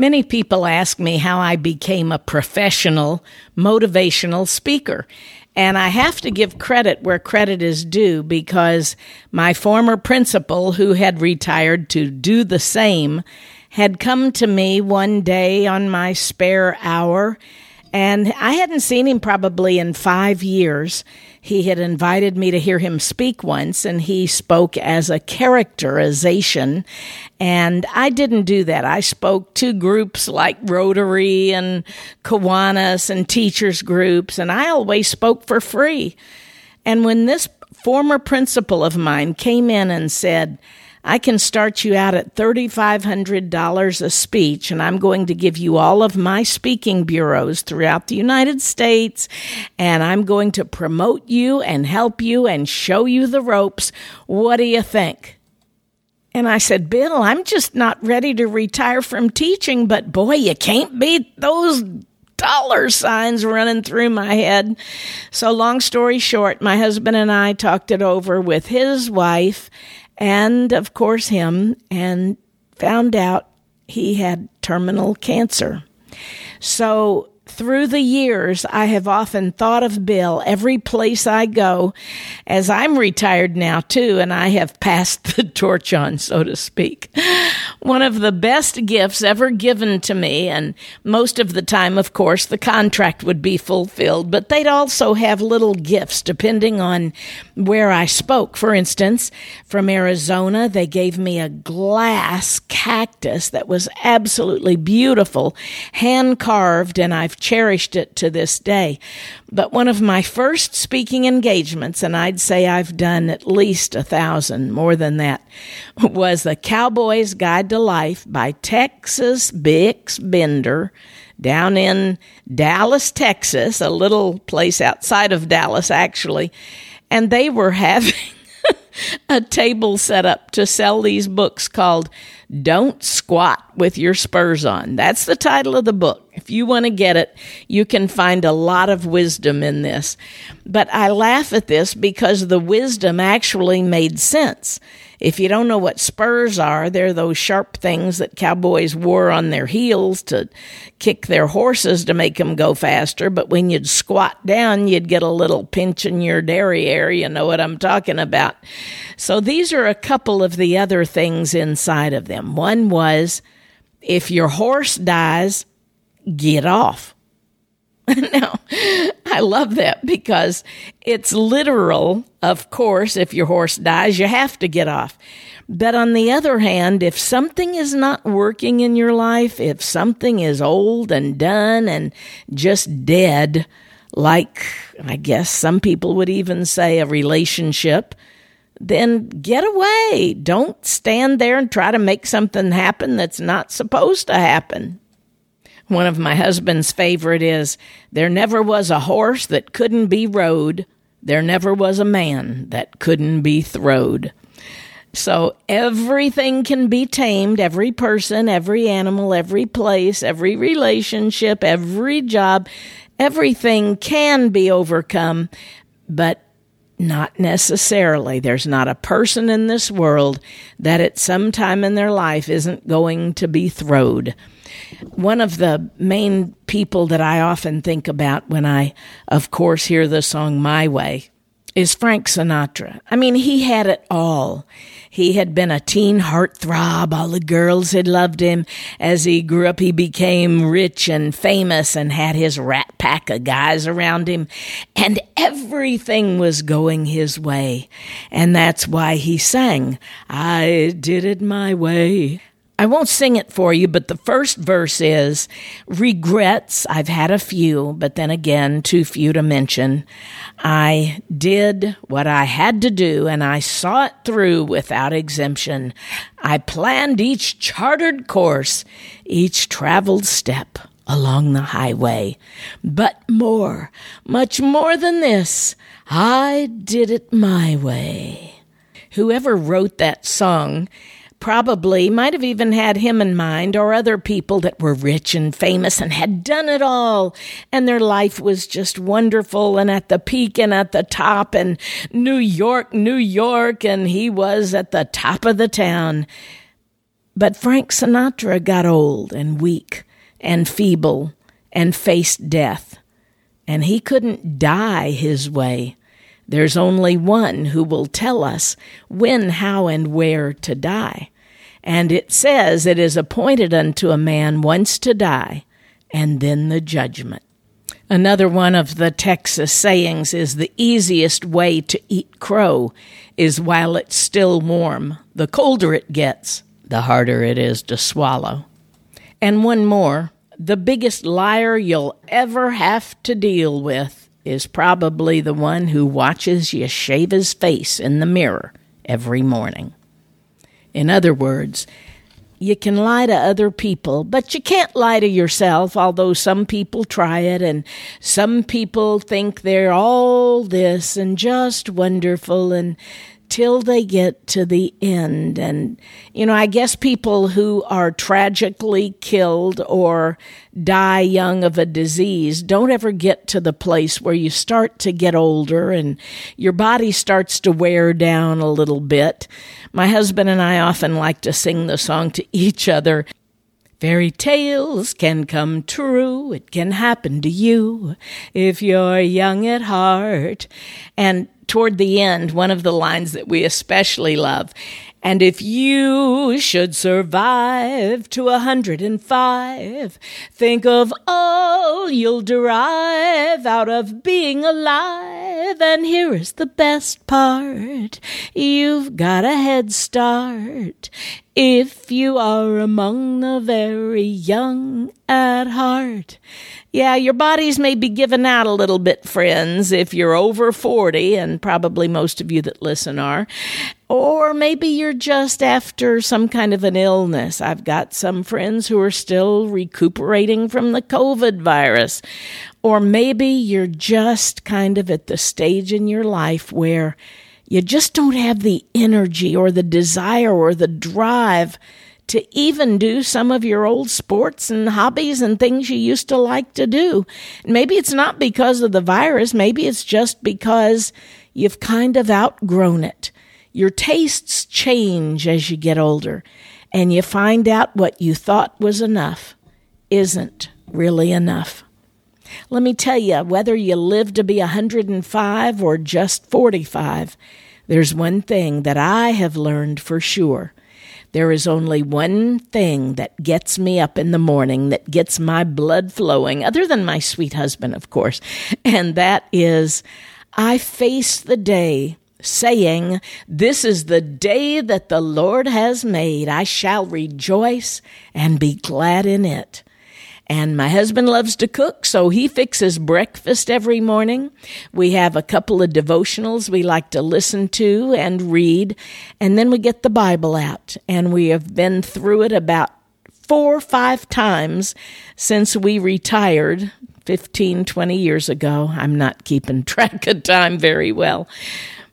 Many people ask me how I became a professional motivational speaker. And I have to give credit where credit is due because my former principal, who had retired to do the same, had come to me one day on my spare hour. And I hadn't seen him probably in five years. He had invited me to hear him speak once, and he spoke as a characterization. And I didn't do that. I spoke to groups like Rotary and Kiwanis and teachers groups, and I always spoke for free. And when this former principal of mine came in and said, I can start you out at $3,500 a speech, and I'm going to give you all of my speaking bureaus throughout the United States, and I'm going to promote you and help you and show you the ropes. What do you think? And I said, Bill, I'm just not ready to retire from teaching, but boy, you can't beat those dollar signs running through my head. So, long story short, my husband and I talked it over with his wife and, of course, him, and found out he had terminal cancer. So, through the years, I have often thought of Bill every place I go, as I'm retired now too, and I have passed the torch on, so to speak. One of the best gifts ever given to me, and most of the time, of course, the contract would be fulfilled, but they'd also have little gifts depending on where I spoke. For instance, from Arizona, they gave me a glass cactus that was absolutely beautiful, hand carved, and I've cherished it to this day. But one of my first speaking engagements, and I'd say I've done at least a thousand, more than that, was The Cowboy's Guide to Life by Texas Bix Bender down in Dallas, Texas, a little place outside of Dallas, actually. And they were having a table set up to sell these books called Don't Squat with Your Spurs On. That's the title of the book. If you want to get it, you can find a lot of wisdom in this. But I laugh at this because the wisdom actually made sense. If you don't know what spurs are, they're those sharp things that cowboys wore on their heels to kick their horses to make them go faster. But when you'd squat down, you'd get a little pinch in your derriere. You know what I'm talking about. So these are a couple of the other things inside of them. One was if your horse dies, get off. now, I love that because it's literal. Of course, if your horse dies, you have to get off. But on the other hand, if something is not working in your life, if something is old and done and just dead, like I guess some people would even say a relationship, then get away. Don't stand there and try to make something happen that's not supposed to happen. One of my husband's favorite is There never was a horse that couldn't be rode. There never was a man that couldn't be throwed. So everything can be tamed, every person, every animal, every place, every relationship, every job, everything can be overcome, but not necessarily. There's not a person in this world that at some time in their life isn't going to be throwed. One of the main people that I often think about when I, of course, hear the song My Way is Frank Sinatra. I mean, he had it all. He had been a teen heartthrob. All the girls had loved him. As he grew up, he became rich and famous and had his rat pack of guys around him. And everything was going his way. And that's why he sang, I did it my way. I won't sing it for you, but the first verse is regrets. I've had a few, but then again, too few to mention. I did what I had to do and I saw it through without exemption. I planned each chartered course, each traveled step along the highway. But more, much more than this, I did it my way. Whoever wrote that song probably might have even had him in mind or other people that were rich and famous and had done it all and their life was just wonderful and at the peak and at the top and New York, New York and he was at the top of the town. But Frank Sinatra got old and weak and feeble and faced death and he couldn't die his way. There's only one who will tell us when, how, and where to die. And it says it is appointed unto a man once to die, and then the judgment. Another one of the Texas sayings is the easiest way to eat crow is while it's still warm. The colder it gets, the harder it is to swallow. And one more the biggest liar you'll ever have to deal with is probably the one who watches you shave his face in the mirror every morning. In other words, you can lie to other people, but you can't lie to yourself, although some people try it and some people think they're all this and just wonderful and till they get to the end. And, you know, I guess people who are tragically killed or die young of a disease don't ever get to the place where you start to get older and your body starts to wear down a little bit. My husband and I often like to sing the song to each other. Fairy tales can come true. It can happen to you if you're young at heart. And toward the end, one of the lines that we especially love. And if you should survive to a hundred and five, think of all you'll derive out of being alive. And here is the best part. You've got a head start. If you are among the very young at heart. Yeah, your bodies may be giving out a little bit, friends, if you're over 40, and probably most of you that listen are. Or maybe you're just after some kind of an illness. I've got some friends who are still recuperating from the COVID virus. Or maybe you're just kind of at the stage in your life where you just don't have the energy or the desire or the drive to even do some of your old sports and hobbies and things you used to like to do. Maybe it's not because of the virus, maybe it's just because you've kind of outgrown it. Your tastes change as you get older, and you find out what you thought was enough isn't really enough. Let me tell you, whether you live to be 105 or just 45, there's one thing that I have learned for sure there is only one thing that gets me up in the morning, that gets my blood flowing, other than my sweet husband, of course, and that is I face the day saying, This is the day that the Lord has made. I shall rejoice and be glad in it. And my husband loves to cook, so he fixes breakfast every morning. We have a couple of devotionals we like to listen to and read. And then we get the Bible out. And we have been through it about four or five times since we retired 15, 20 years ago. I'm not keeping track of time very well.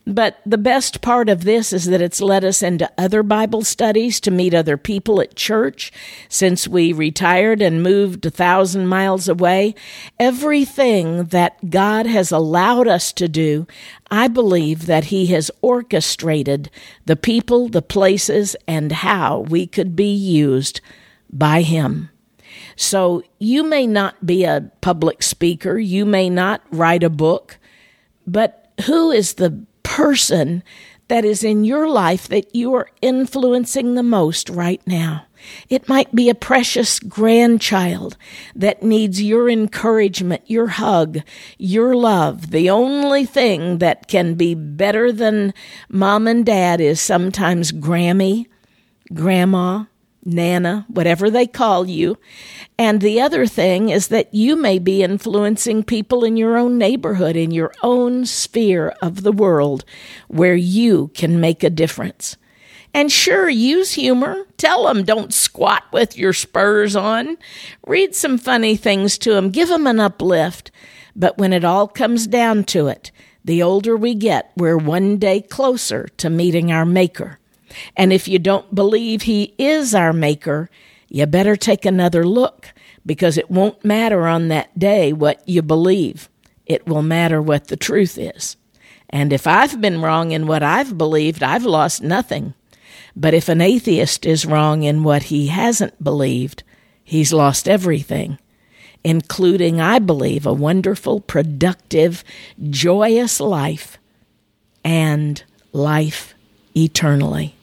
But the best part of this is that it's led us into other Bible studies to meet other people at church since we retired and moved a thousand miles away. Everything that God has allowed us to do, I believe that He has orchestrated the people, the places, and how we could be used by Him. So you may not be a public speaker, you may not write a book, but who is the person that is in your life that you are influencing the most right now. It might be a precious grandchild that needs your encouragement, your hug, your love. The only thing that can be better than mom and dad is sometimes Grammy, Grandma, Nana, whatever they call you. And the other thing is that you may be influencing people in your own neighborhood, in your own sphere of the world, where you can make a difference. And sure, use humor. Tell them don't squat with your spurs on. Read some funny things to them. Give them an uplift. But when it all comes down to it, the older we get, we're one day closer to meeting our Maker. And if you don't believe He is our Maker, you better take another look because it won't matter on that day what you believe. It will matter what the truth is. And if I've been wrong in what I've believed, I've lost nothing. But if an atheist is wrong in what he hasn't believed, he's lost everything, including, I believe, a wonderful, productive, joyous life and life eternally.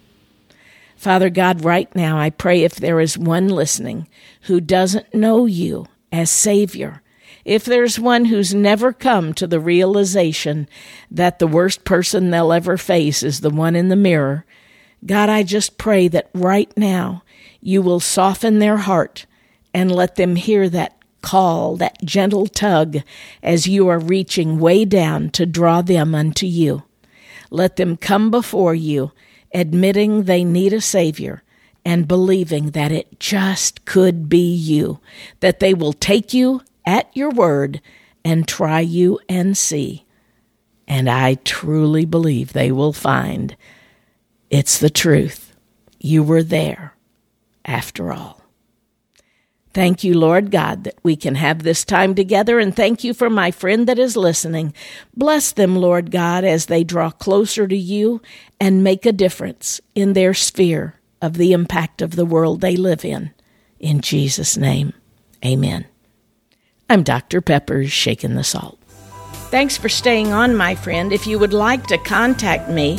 Father God, right now I pray if there is one listening who doesn't know you as Savior, if there's one who's never come to the realization that the worst person they'll ever face is the one in the mirror, God, I just pray that right now you will soften their heart and let them hear that call, that gentle tug as you are reaching way down to draw them unto you. Let them come before you admitting they need a Savior and believing that it just could be you, that they will take you at your word and try you and see. And I truly believe they will find it's the truth. You were there after all. Thank you, Lord God, that we can have this time together, and thank you for my friend that is listening. Bless them, Lord God, as they draw closer to you and make a difference in their sphere of the impact of the world they live in. In Jesus' name, amen. I'm Dr. Peppers, shaking the salt. Thanks for staying on, my friend. If you would like to contact me,